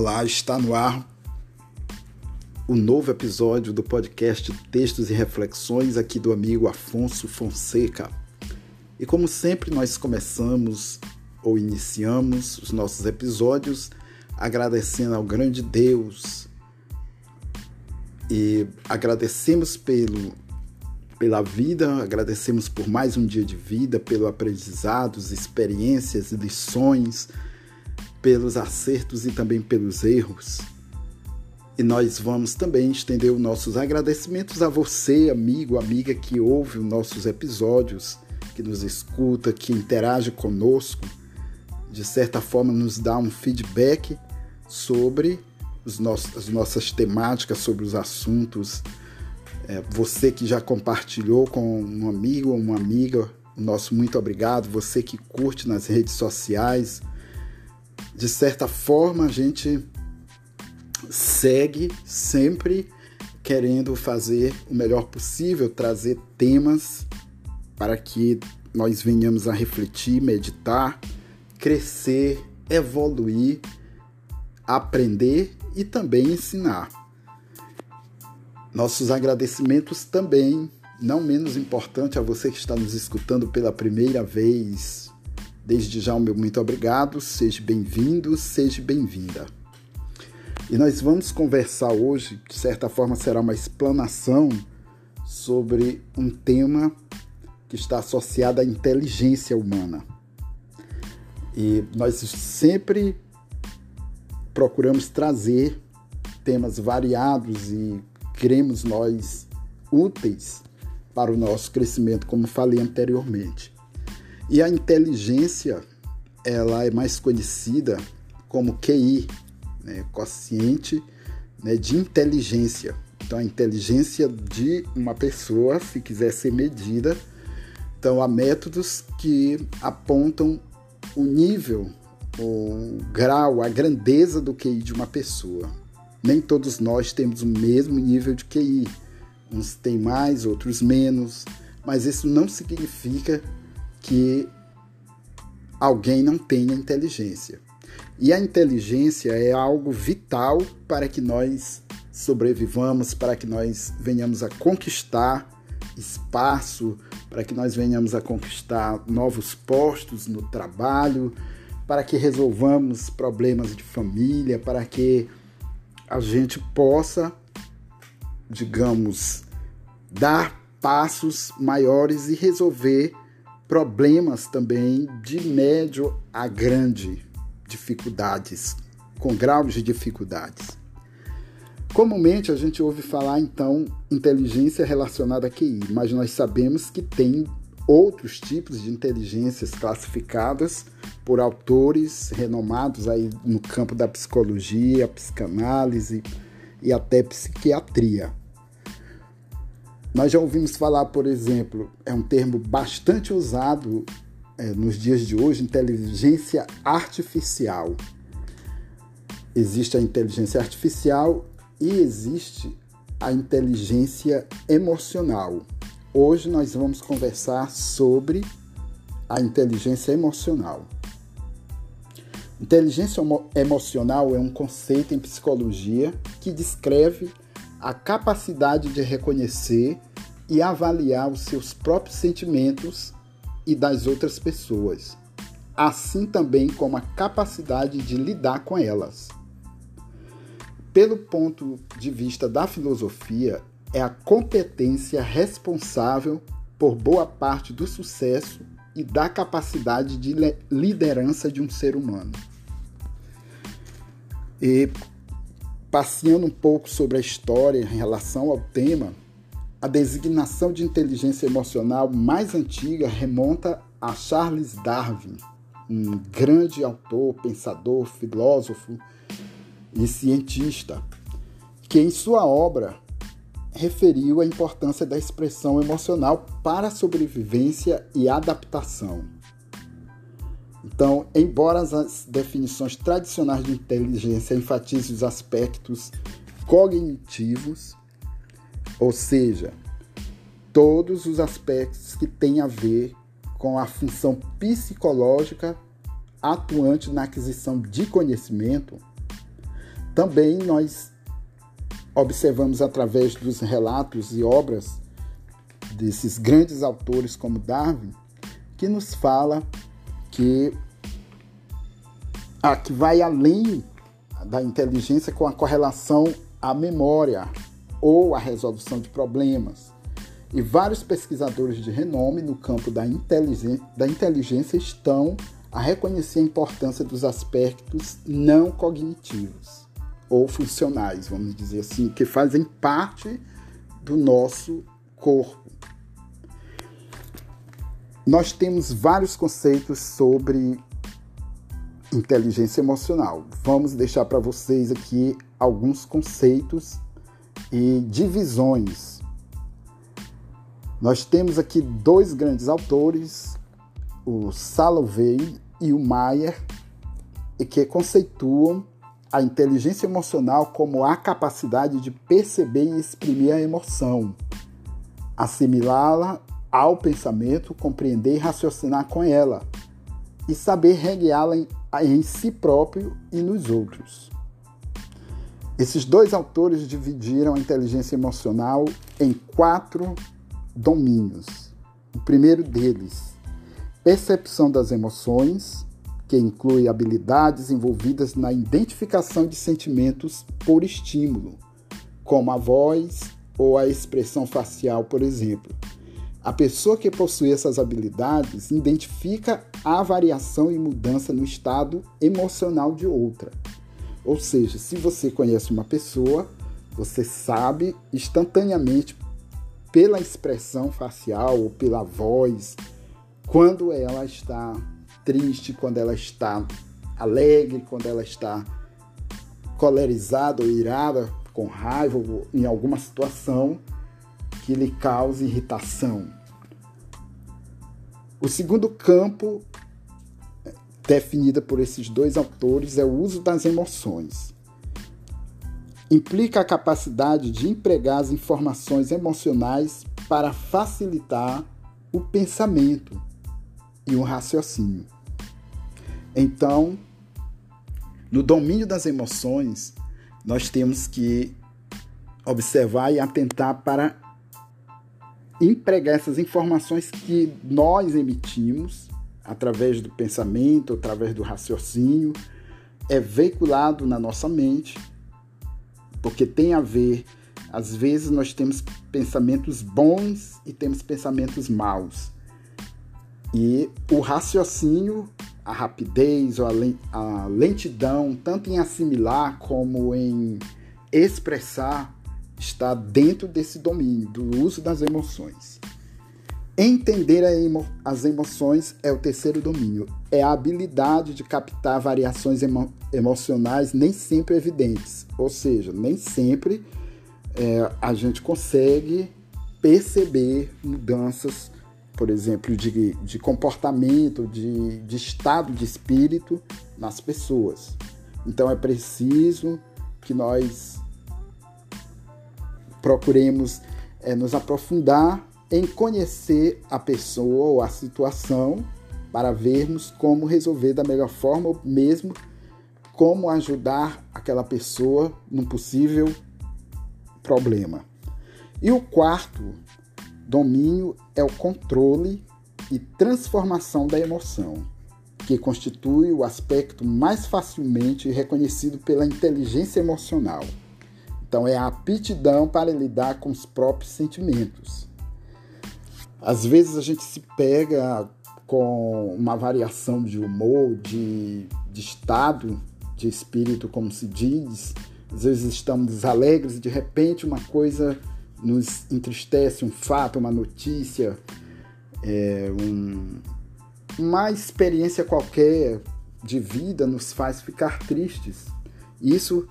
Olá, está no ar o novo episódio do podcast Textos e Reflexões aqui do amigo Afonso Fonseca. E como sempre, nós começamos ou iniciamos os nossos episódios agradecendo ao grande Deus e agradecemos pelo pela vida, agradecemos por mais um dia de vida, pelo aprendizados, experiências, lições, pelos acertos e também pelos erros. E nós vamos também estender os nossos agradecimentos a você, amigo, amiga que ouve os nossos episódios, que nos escuta, que interage conosco, de certa forma nos dá um feedback sobre os nossos, as nossas temáticas, sobre os assuntos. É, você que já compartilhou com um amigo ou uma amiga, nosso muito obrigado. Você que curte nas redes sociais, de certa forma, a gente segue sempre querendo fazer o melhor possível, trazer temas para que nós venhamos a refletir, meditar, crescer, evoluir, aprender e também ensinar. Nossos agradecimentos também, não menos importante, a você que está nos escutando pela primeira vez, Desde já o meu muito obrigado, seja bem-vindo, seja bem-vinda. E nós vamos conversar hoje, de certa forma será uma explanação sobre um tema que está associado à inteligência humana. E nós sempre procuramos trazer temas variados e queremos nós úteis para o nosso crescimento, como falei anteriormente. E a inteligência, ela é mais conhecida como QI, né, quociente né, de inteligência. Então, a inteligência de uma pessoa, se quiser ser medida, então há métodos que apontam o nível, o grau, a grandeza do QI de uma pessoa. Nem todos nós temos o mesmo nível de QI. Uns têm mais, outros menos, mas isso não significa que alguém não tenha inteligência. E a inteligência é algo vital para que nós sobrevivamos, para que nós venhamos a conquistar espaço, para que nós venhamos a conquistar novos postos no trabalho, para que resolvamos problemas de família, para que a gente possa, digamos, dar passos maiores e resolver problemas também de médio a grande dificuldades, com graus de dificuldades. Comumente a gente ouve falar então inteligência relacionada a QI, mas nós sabemos que tem outros tipos de inteligências classificadas por autores renomados aí no campo da psicologia, psicanálise e até psiquiatria. Nós já ouvimos falar, por exemplo, é um termo bastante usado é, nos dias de hoje, inteligência artificial. Existe a inteligência artificial e existe a inteligência emocional. Hoje nós vamos conversar sobre a inteligência emocional. Inteligência emocional é um conceito em psicologia que descreve a capacidade de reconhecer e avaliar os seus próprios sentimentos e das outras pessoas, assim também como a capacidade de lidar com elas. Pelo ponto de vista da filosofia, é a competência responsável por boa parte do sucesso e da capacidade de liderança de um ser humano. E passeando um pouco sobre a história em relação ao tema, a designação de inteligência emocional mais antiga remonta a Charles Darwin, um grande autor, pensador, filósofo e cientista, que em sua obra referiu a importância da expressão emocional para a sobrevivência e adaptação. Então, embora as definições tradicionais de inteligência enfatizem os aspectos cognitivos, ou seja, todos os aspectos que têm a ver com a função psicológica atuante na aquisição de conhecimento, também nós observamos através dos relatos e obras desses grandes autores como Darwin, que nos fala que a que vai além da inteligência com a correlação à memória ou à resolução de problemas. E vários pesquisadores de renome no campo da inteligência, da inteligência estão a reconhecer a importância dos aspectos não cognitivos ou funcionais, vamos dizer assim, que fazem parte do nosso corpo. Nós temos vários conceitos sobre inteligência emocional. Vamos deixar para vocês aqui alguns conceitos e divisões. Nós temos aqui dois grandes autores, o Salovey e o Mayer, que conceituam a inteligência emocional como a capacidade de perceber e exprimir a emoção, assimilá-la ao pensamento, compreender e raciocinar com ela, e saber reguiá-la em, em si próprio e nos outros. Esses dois autores dividiram a inteligência emocional em quatro domínios. O primeiro deles, percepção das emoções, que inclui habilidades envolvidas na identificação de sentimentos por estímulo, como a voz ou a expressão facial, por exemplo. A pessoa que possui essas habilidades identifica a variação e mudança no estado emocional de outra. Ou seja, se você conhece uma pessoa, você sabe instantaneamente pela expressão facial ou pela voz quando ela está triste, quando ela está alegre, quando ela está colerizada ou irada, com raiva ou em alguma situação que lhe cause irritação. O segundo campo, definido por esses dois autores, é o uso das emoções. Implica a capacidade de empregar as informações emocionais para facilitar o pensamento e o raciocínio. Então, no domínio das emoções, nós temos que observar e atentar para empregar essas informações que nós emitimos através do pensamento, através do raciocínio, é veiculado na nossa mente, porque tem a ver, às vezes nós temos pensamentos bons e temos pensamentos maus. E o raciocínio, a rapidez ou a lentidão, tanto em assimilar como em expressar está dentro desse domínio do uso das emoções. Entender emo as emoções é o terceiro domínio. É a habilidade de captar variações emo emocionais nem sempre evidentes. Ou seja, nem sempre é, a gente consegue perceber mudanças, por exemplo, de, de comportamento, de, de estado de espírito nas pessoas. Então é preciso que nós procuremos é, nos aprofundar em conhecer a pessoa ou a situação para vermos como resolver da melhor forma, ou mesmo como ajudar aquela pessoa num possível problema. E o quarto domínio é o controle e transformação da emoção, que constitui o aspecto mais facilmente reconhecido pela inteligência emocional. Então, é a aptidão para lidar com os próprios sentimentos. Às vezes a gente se pega com uma variação de humor, de, de estado de espírito, como se diz. Às vezes estamos alegres e de repente uma coisa nos entristece, um fato, uma notícia, é, um, uma experiência qualquer de vida nos faz ficar tristes. Isso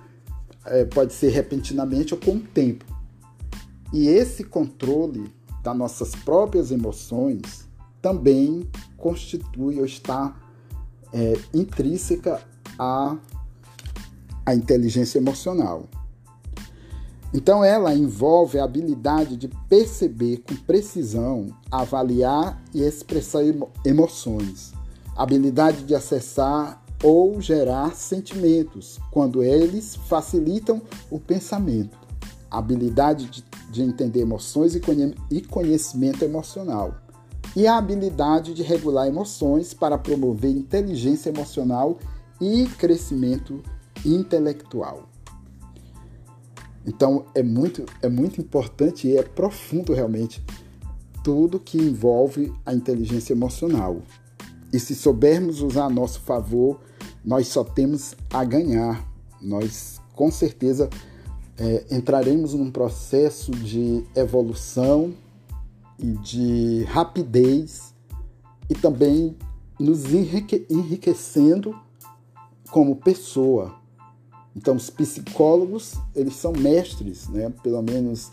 é, pode ser repentinamente ou com o tempo. E esse controle das nossas próprias emoções também constitui ou está é, intrínseca à, à inteligência emocional. Então, ela envolve a habilidade de perceber com precisão, avaliar e expressar emo emoções, habilidade de acessar ou gerar sentimentos, quando eles facilitam o pensamento. Habilidade de, de entender emoções e conhecimento emocional. E a habilidade de regular emoções para promover inteligência emocional e crescimento intelectual. Então é muito, é muito importante e é profundo realmente tudo que envolve a inteligência emocional. E se soubermos usar a nosso favor, nós só temos a ganhar. Nós com certeza é, entraremos num processo de evolução e de rapidez e também nos enriquecendo como pessoa. Então, os psicólogos, eles são mestres, né? Pelo menos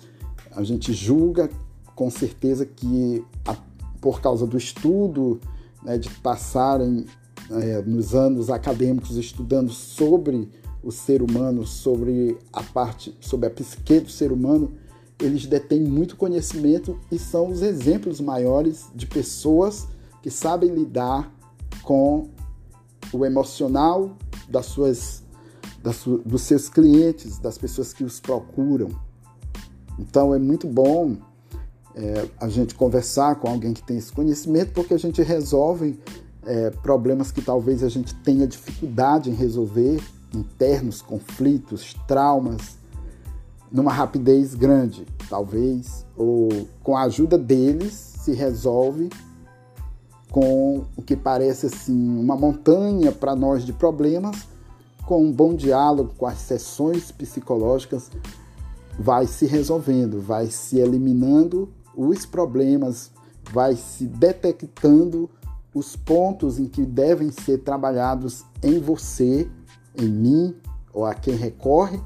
a gente julga com certeza que a, por causa do estudo, né, de passarem é, nos anos acadêmicos estudando sobre o ser humano, sobre a parte, sobre a psique do ser humano, eles detêm muito conhecimento e são os exemplos maiores de pessoas que sabem lidar com o emocional das suas, das, dos seus clientes, das pessoas que os procuram. Então é muito bom é, a gente conversar com alguém que tem esse conhecimento, porque a gente resolve é, problemas que talvez a gente tenha dificuldade em resolver, internos, conflitos, traumas, numa rapidez grande, talvez, ou com a ajuda deles se resolve com o que parece assim uma montanha para nós de problemas, com um bom diálogo, com as sessões psicológicas, vai se resolvendo, vai se eliminando os problemas, vai se detectando os pontos em que devem ser trabalhados em você, em mim ou a quem recorre,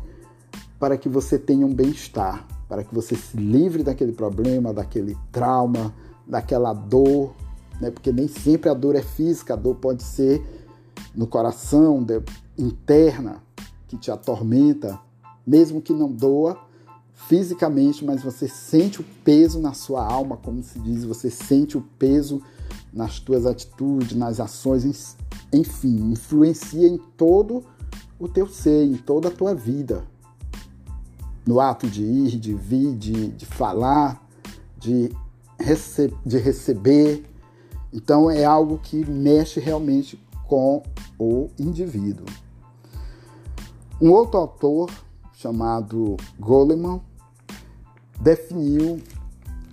para que você tenha um bem-estar, para que você se livre daquele problema, daquele trauma, daquela dor, né? porque nem sempre a dor é física, a dor pode ser no coração, interna, que te atormenta, mesmo que não doa, fisicamente, mas você sente o peso na sua alma, como se diz, você sente o peso nas tuas atitudes, nas ações, enfim, influencia em todo o teu ser, em toda a tua vida. No ato de ir, de vir, de, de falar, de, rece de receber. Então é algo que mexe realmente com o indivíduo. Um outro autor chamado Goleman definiu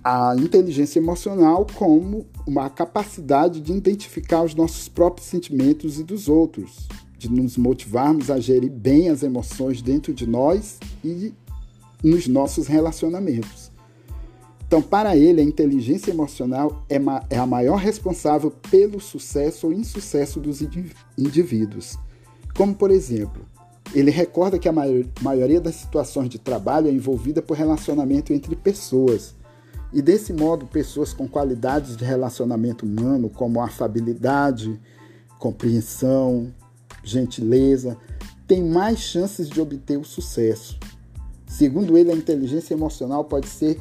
a inteligência emocional como uma capacidade de identificar os nossos próprios sentimentos e dos outros, de nos motivarmos a gerir bem as emoções dentro de nós e nos nossos relacionamentos. Então, para ele, a inteligência emocional é, é a maior responsável pelo sucesso ou insucesso dos indivíduos. Como, por exemplo, ele recorda que a maioria das situações de trabalho é envolvida por relacionamento entre pessoas. E desse modo, pessoas com qualidades de relacionamento humano, como afabilidade, compreensão, gentileza, têm mais chances de obter o sucesso. Segundo ele, a inteligência emocional pode ser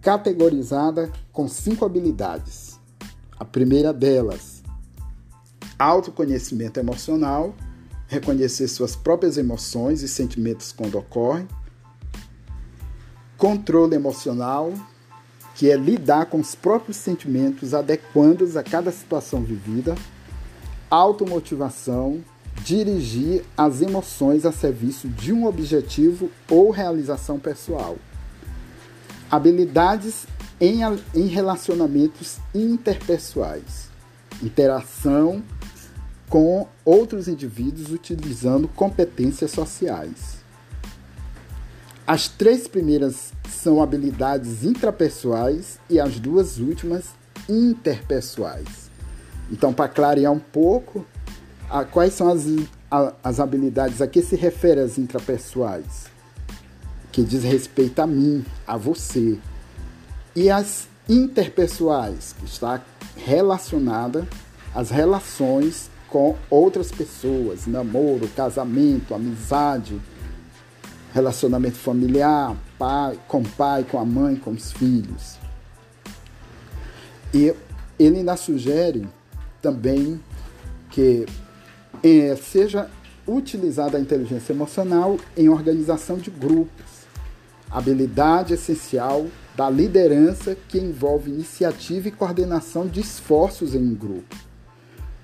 categorizada com cinco habilidades. A primeira delas, autoconhecimento emocional reconhecer suas próprias emoções e sentimentos quando ocorrem, controle emocional, que é lidar com os próprios sentimentos adequando-os a cada situação vivida, automotivação, dirigir as emoções a serviço de um objetivo ou realização pessoal. Habilidades em, em relacionamentos interpessoais, interação com outros indivíduos utilizando competências sociais. As três primeiras são habilidades intrapessoais e as duas últimas interpessoais. Então, para clarear um pouco, a, quais são as, a, as habilidades a que se refere as intrapessoais? Que diz respeito a mim, a você. E as interpessoais, que está relacionada às relações com outras pessoas, namoro, casamento, amizade, relacionamento familiar, pai, com o pai, com a mãe, com os filhos. E ele ainda sugere também que é, seja utilizada a inteligência emocional em organização de grupos, habilidade essencial da liderança que envolve iniciativa e coordenação de esforços em um grupo,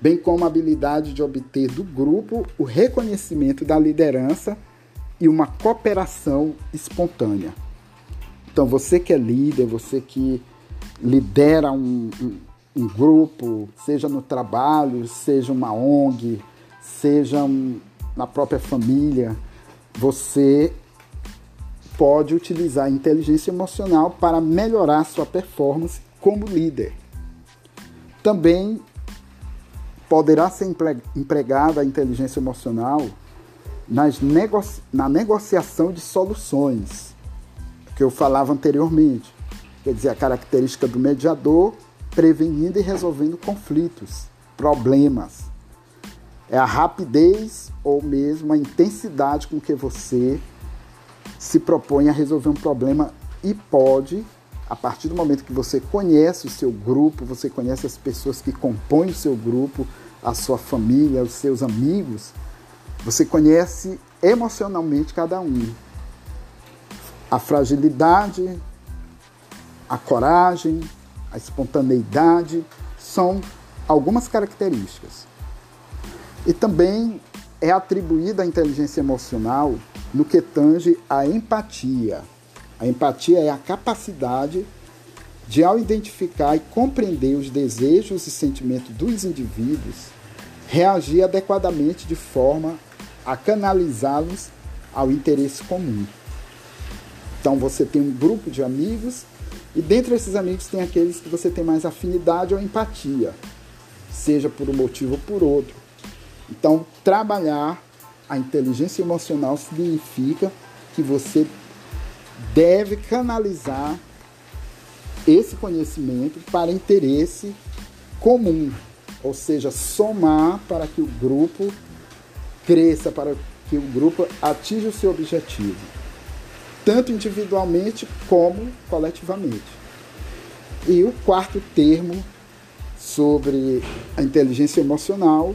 bem como a habilidade de obter do grupo o reconhecimento da liderança e uma cooperação espontânea. Então, você que é líder, você que lidera um, um, um grupo, seja no trabalho, seja uma ONG, seja um, na própria família, você pode utilizar a inteligência emocional para melhorar sua performance como líder. Também poderá ser empregada a inteligência emocional nas negoci na negociação de soluções, que eu falava anteriormente. Quer dizer, a característica do mediador prevenindo e resolvendo conflitos, problemas. É a rapidez ou mesmo a intensidade com que você se propõe a resolver um problema e pode, a partir do momento que você conhece o seu grupo, você conhece as pessoas que compõem o seu grupo, a sua família, os seus amigos, você conhece emocionalmente cada um. A fragilidade, a coragem, a espontaneidade são algumas características. E também é atribuída a inteligência emocional no que tange a empatia. A empatia é a capacidade de, ao identificar e compreender os desejos e sentimentos dos indivíduos, reagir adequadamente de forma a canalizá-los ao interesse comum. Então você tem um grupo de amigos e dentre esses amigos tem aqueles que você tem mais afinidade ou empatia, seja por um motivo ou por outro. Então, trabalhar a inteligência emocional significa que você deve canalizar esse conhecimento para interesse comum, ou seja, somar para que o grupo cresça, para que o grupo atinja o seu objetivo tanto individualmente como coletivamente. E o quarto termo sobre a inteligência emocional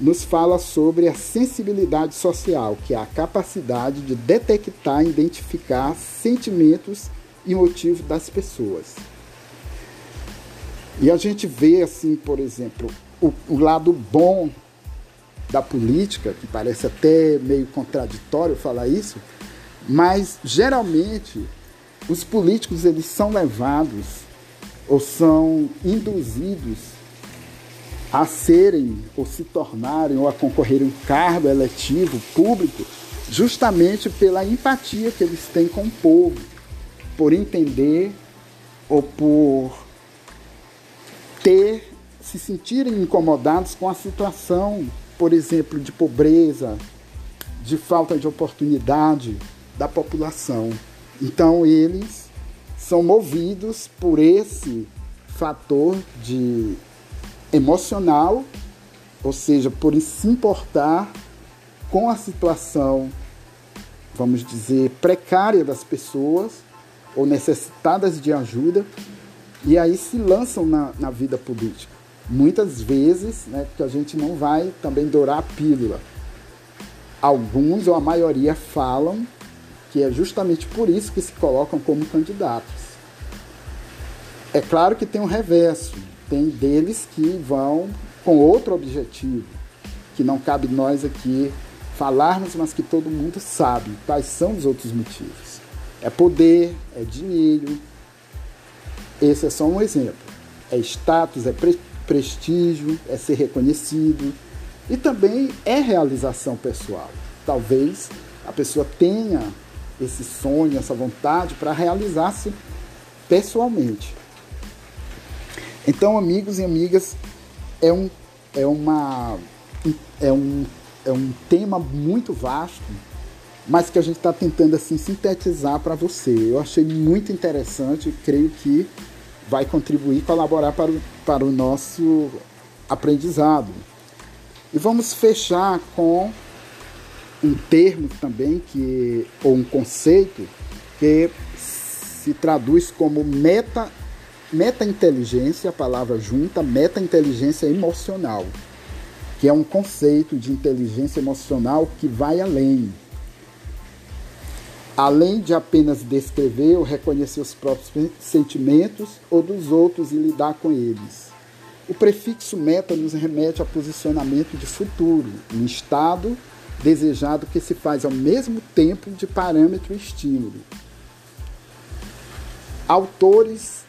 nos fala sobre a sensibilidade social, que é a capacidade de detectar e identificar sentimentos e motivos das pessoas. E a gente vê, assim, por exemplo, o, o lado bom da política, que parece até meio contraditório falar isso, mas geralmente os políticos eles são levados ou são induzidos a serem ou se tornarem ou a concorrerem um cargo eletivo público justamente pela empatia que eles têm com o povo, por entender ou por ter se sentirem incomodados com a situação, por exemplo, de pobreza, de falta de oportunidade, da população. Então eles são movidos por esse fator de emocional, ou seja, por se importar com a situação, vamos dizer, precária das pessoas ou necessitadas de ajuda, e aí se lançam na, na vida política. Muitas vezes, né, porque a gente não vai também dourar a pílula. Alguns ou a maioria falam que é justamente por isso que se colocam como candidatos. É claro que tem um reverso, tem deles que vão com outro objetivo, que não cabe nós aqui falarmos, mas que todo mundo sabe quais são os outros motivos. É poder, é dinheiro. Esse é só um exemplo. É status, é pre prestígio, é ser reconhecido e também é realização pessoal. Talvez a pessoa tenha esse sonho, essa vontade para realizar-se pessoalmente. Então, amigos e amigas, é um, é uma, é um, é um tema muito vasto, mas que a gente está tentando assim sintetizar para você. Eu achei muito interessante, creio que vai contribuir, colaborar para o, para o nosso aprendizado. E vamos fechar com um termo também que ou um conceito que se traduz como meta meta inteligência, a palavra junta, meta inteligência emocional. que é um conceito de inteligência emocional que vai além. Além de apenas descrever ou reconhecer os próprios sentimentos ou dos outros e lidar com eles. O prefixo meta nos remete a posicionamento de futuro, um estado desejado que se faz ao mesmo tempo de parâmetro e estímulo. Autores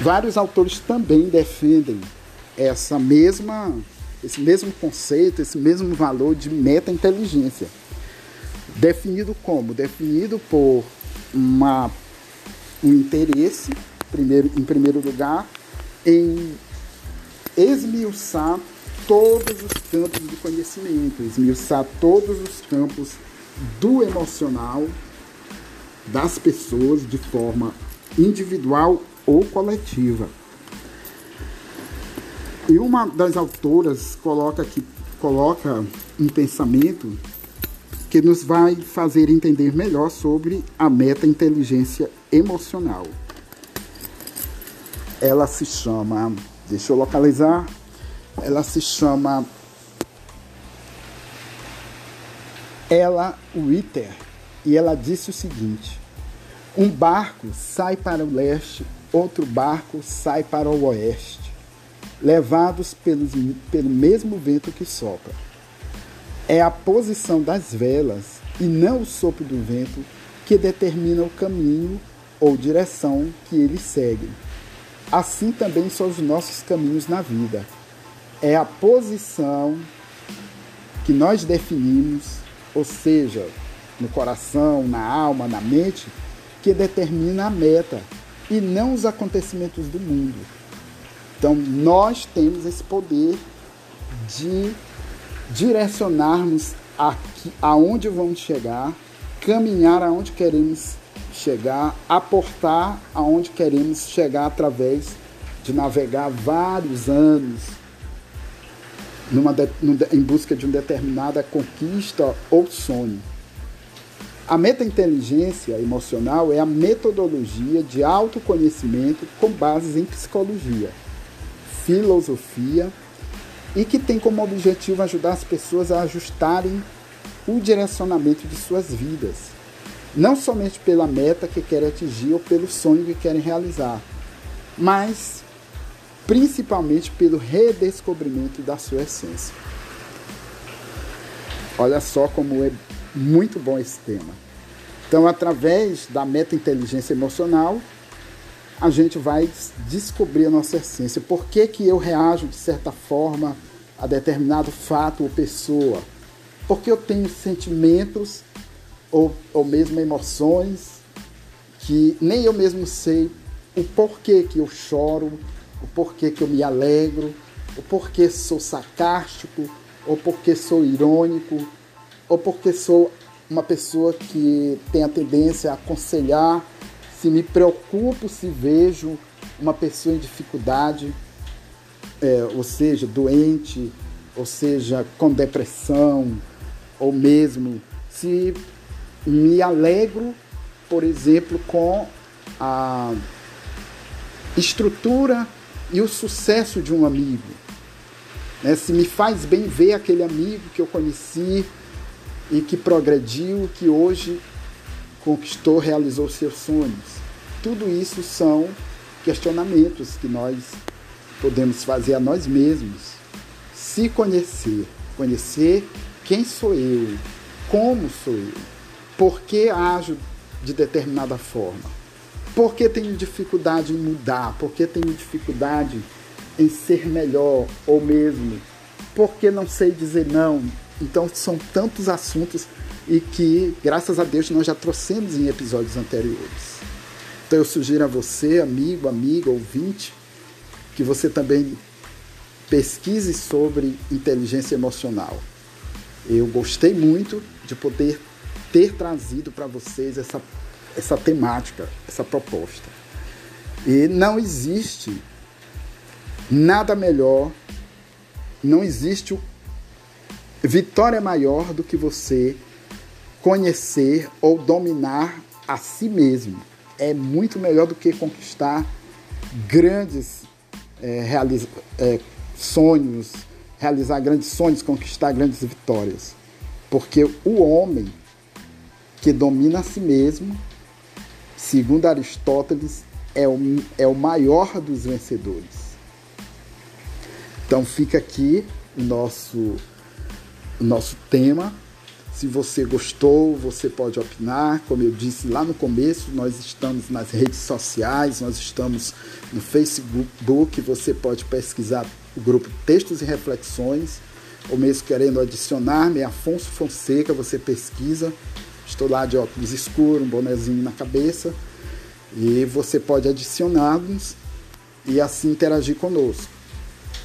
Vários autores também defendem essa mesma, esse mesmo conceito, esse mesmo valor de meta-inteligência. Definido como? Definido por uma, um interesse, primeiro, em primeiro lugar, em esmiuçar todos os campos do conhecimento, esmiuçar todos os campos do emocional das pessoas de forma individual ou coletiva. E uma das autoras coloca aqui coloca um pensamento que nos vai fazer entender melhor sobre a meta inteligência emocional. Ela se chama, deixa eu localizar, ela se chama ela Witter e ela disse o seguinte: um barco sai para o leste outro barco sai para o oeste, levados pelos, pelo mesmo vento que sopra. É a posição das velas e não o sopro do vento que determina o caminho ou direção que eles seguem. Assim também são os nossos caminhos na vida. É a posição que nós definimos, ou seja, no coração, na alma, na mente, que determina a meta e não os acontecimentos do mundo. Então, nós temos esse poder de direcionarmos aqui, aonde vamos chegar, caminhar aonde queremos chegar, aportar aonde queremos chegar através de navegar vários anos numa de, em busca de uma determinada conquista ou sonho. A metainteligência emocional é a metodologia de autoconhecimento com bases em psicologia, filosofia e que tem como objetivo ajudar as pessoas a ajustarem o direcionamento de suas vidas, não somente pela meta que querem atingir ou pelo sonho que querem realizar, mas principalmente pelo redescobrimento da sua essência. Olha só como é muito bom esse tema. Então, através da meta-inteligência emocional, a gente vai descobrir a nossa essência. Por que, que eu reajo de certa forma a determinado fato ou pessoa? Porque eu tenho sentimentos ou, ou mesmo emoções que nem eu mesmo sei o porquê que eu choro, o porquê que eu me alegro, o porquê sou sarcástico, ou porquê sou irônico, ou porque sou uma pessoa que tem a tendência a aconselhar, se me preocupo se vejo uma pessoa em dificuldade, é, ou seja, doente, ou seja, com depressão, ou mesmo se me alegro, por exemplo, com a estrutura e o sucesso de um amigo. Né? Se me faz bem ver aquele amigo que eu conheci e que progrediu, que hoje conquistou, realizou seus sonhos. Tudo isso são questionamentos que nós podemos fazer a nós mesmos. Se conhecer, conhecer quem sou eu, como sou eu, por que ajo de determinada forma, por que tenho dificuldade em mudar, por que tenho dificuldade em ser melhor ou mesmo, por que não sei dizer não, então são tantos assuntos e que, graças a Deus, nós já trouxemos em episódios anteriores. Então eu sugiro a você, amigo, amiga, ouvinte, que você também pesquise sobre inteligência emocional. Eu gostei muito de poder ter trazido para vocês essa, essa temática, essa proposta. E não existe nada melhor, não existe Vitória maior do que você conhecer ou dominar a si mesmo. É muito melhor do que conquistar grandes é, é, sonhos, realizar grandes sonhos, conquistar grandes vitórias. Porque o homem que domina a si mesmo, segundo Aristóteles, é o, é o maior dos vencedores. Então fica aqui o nosso, nosso tema. Se você gostou, você pode opinar. Como eu disse lá no começo, nós estamos nas redes sociais, nós estamos no Facebook. Você pode pesquisar o grupo Textos e Reflexões, ou mesmo querendo adicionar-me, Afonso Fonseca, você pesquisa. Estou lá de óculos escuros, um bonezinho na cabeça. E você pode adicionar-nos e assim interagir conosco.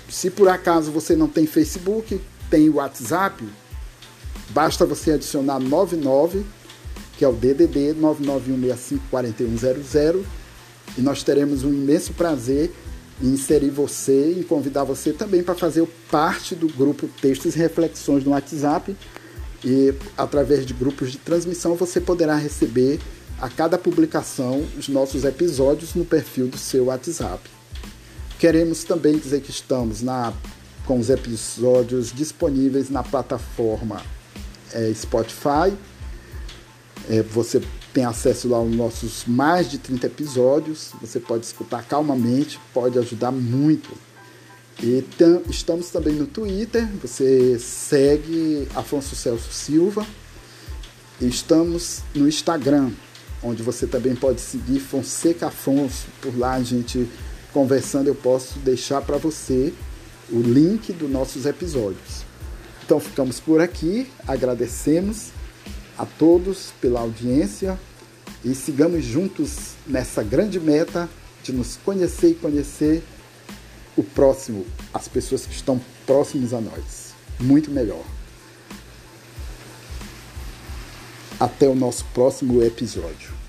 Se por acaso você não tem Facebook, tem o WhatsApp, basta você adicionar 99, que é o DDD 991654100, e nós teremos um imenso prazer em inserir você e convidar você também para fazer parte do grupo Textos e Reflexões no WhatsApp. E através de grupos de transmissão você poderá receber a cada publicação os nossos episódios no perfil do seu WhatsApp. Queremos também dizer que estamos na, com os episódios disponíveis na plataforma é, Spotify. É, você tem acesso lá aos nossos mais de 30 episódios. Você pode escutar calmamente, pode ajudar muito. E estamos também no Twitter. Você segue Afonso Celso Silva. Estamos no Instagram, onde você também pode seguir Fonseca Afonso. Por lá a gente conversando, eu posso deixar para você o link dos nossos episódios. Então ficamos por aqui, agradecemos a todos pela audiência e sigamos juntos nessa grande meta de nos conhecer e conhecer o próximo, as pessoas que estão próximos a nós. Muito melhor. Até o nosso próximo episódio.